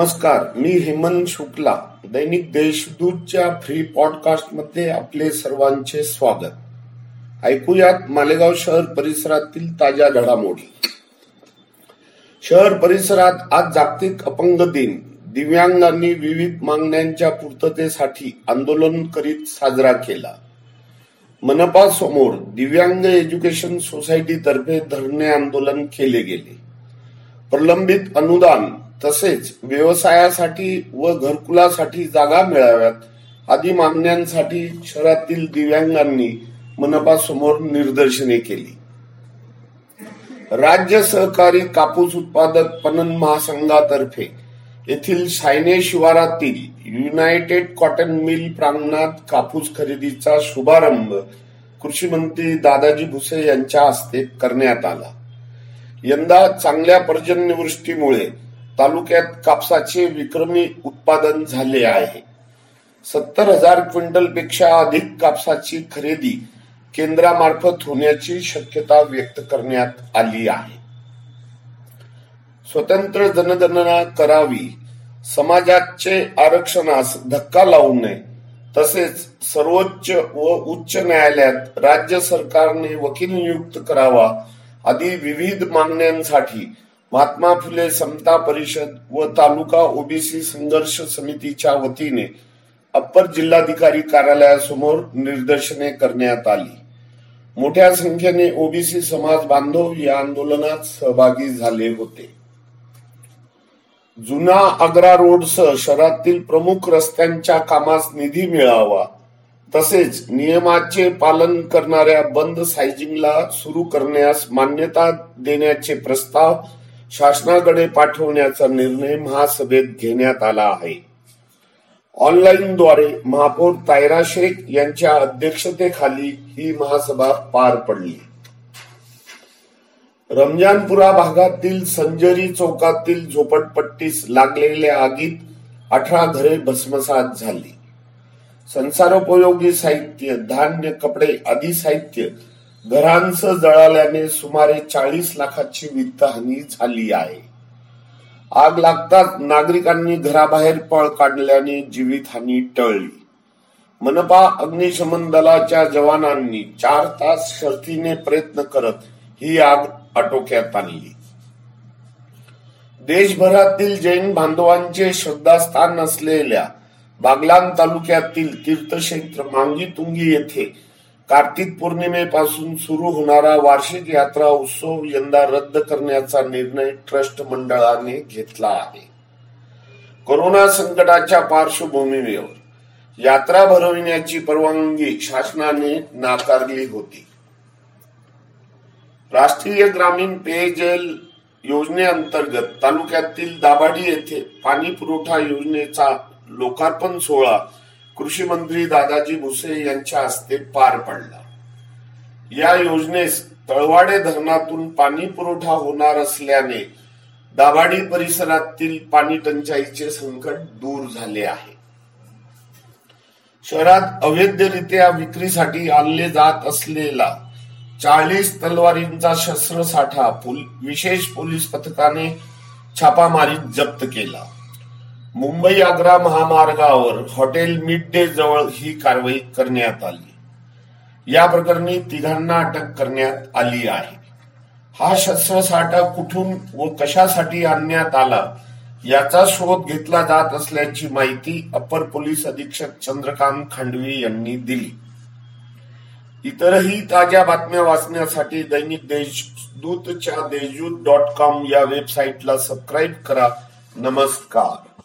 नमस्कार मी हेमंत शुक्ला दैनिक देशदूतच्या फ्री पॉडकास्टमध्ये आपले सर्वांचे स्वागत. ऐकूयात मालेगाव शहर परिसरातील ताज्या घडामोडी. शहर परिसरात आज जागतिक अपंग दिन. दिव्यांगांनी विविध मागण्यांच्या पूर्ततेसाठी आंदोलन करीत साजरा केला. मनपा समोर दिव्यांग एज्युकेशन सोसायटीतर्फे धरणे आंदोलन केले गेले. प्रलंबित अनुदान तसेच व्यवसायासाठी व घरकुलासाठी जागा मिळाव्यात आदी मागण्यांसाठी शहरातील दिव्यांगांनी मनपा समोर निदर्शने केली. राज्य सहकारी कापूस उत्पादक पणन महासंघातर्फे येथील सायने शिवारातील युनायटेड कॉटन मिल प्रांगणात कापूस खरेदीचा शुभारंभ कृषी मंत्री दादाजी भुसे यांच्या हस्ते करण्यात आला. यंदा चांगल्या पर्जन्यवृष्टीमुळे तालुक्यात कापसाचे विक्रमी उत्पादन झाले आहे. सत्तर हजार क्विंटलपेक्षा अधिक कापसाची खरेदी केंद्रामार्फत होण्याची शक्यता व्यक्त करण्यात आली आहे. स्वतंत्र जनगणना करावी समाजाचे आरक्षणास धक्का लावू नये तसेच सर्वोच्च व उच्च न्यायालयात राज्य सरकारने वकील नियुक्त करावा आदी विविध मागण्यांसाठी महात्मा फुले समता परिषद व तालुका ओबीसी संघर्ष समितीच्या वतीने अप्पर जिल्हाधिकारी कार्यालयासमोर निदर्शने करण्यात आली. मोठ्या संख्येने ओबीसी समाज बांधव या आंदोलनात सहभागी झाले होते. जुना आग्रा रोडसह शहरातील प्रमुख रस्त्यांच्या कामास निधी मिळावा तसेच नियमाचे पालन करणाऱ्या बंद सायझिंगला सुरू करण्यास मान्यता देण्याचे प्रस्ताव शासनाकडे पाठवण्याचा निर्णय महासभेत घेण्यात आला आहे. ऑनलाईनद्वारे महापौर तायरा शेख यांच्या अध्यक्षतेखाली ही महासभा पार पडली. रमजानपुरा भागातील संजरी चौकातील झोपडपट्टीस लागलेल्या आगीत अठरा घरे भस्मसात झाली. संसारोपयोगी साहित्य धान्य कपडे आदी साहित्य घरांचं जळाल्याने सुमारे चाळीस लाखाची वित्तहानी झाली आहे. आग लागताच नागरिकांनी घराबाहेर पळ काढल्याने जीवितहानी टळली. मनपा अग्निशमन दलाच्या जवानांनी चार तास शर्थीने प्रयत्न करत ही आग आटोक्यात आणली. देशभरातील जैन बांधवांचे श्रद्धास्थान असलेल्या बागलान तालुक्यातील तीर्थक्षेत्र मांगी तुंगी येथे कार्तिक पौर्णिमेपासून सुरू होणारा वार्षिक यात्रा उत्सव यंदा रद्द करण्याचा निर्णय ट्रस्ट मंडळाने घेतला आहे. कोरोना संकटाच्या पार्श्वभूमीवर यात्रा भरविण्याची परवानगी शासनाने नाकारली होती. राष्ट्रीय ग्रामीण पेयजल योजनेअंतर्गत तालुक्यातील दाभाडी येथे पाणी पुरवठा योजनेचा लोकार्पण सोहळा कृषी मंत्री दादाजी भुसे यांच्या हस्ते पार पडला. या योजनेस तळवाडे धरणातून पाणी पुरवठा होणार असल्याने दाभाडी परिसरातील पाणी टंचाईचे संकट दूर झाले आहे. शहरात अवैधरित्या विक्रीसाठी आणले जात असलेला चाळीस तलवारींचा शस्त्रसाठा विशेष पोलीस पथकाने छापामारीत जप्त केला. मुंबई आग्रा महामार्गावर हॉटेल मिड डे जवळ ही कारवाई करण्यात आली. या प्रकरणी तिघांना अटक करण्यात आली आहे. हा शस्त्रसाठा कुठून व कशासाठी आणण्यात आला याचा शोध घेतला जात असल्याची माहिती अपर पोलीस अधीक्षक चंद्रकांत खांडवी यांनी दिली. इतरही ताज्या बातम्या वाचण्यासाठी दैनिक देशदूतच्या देशदूत डॉट कॉम या वेबसाईटला सबस्क्राईब करा. नमस्कार.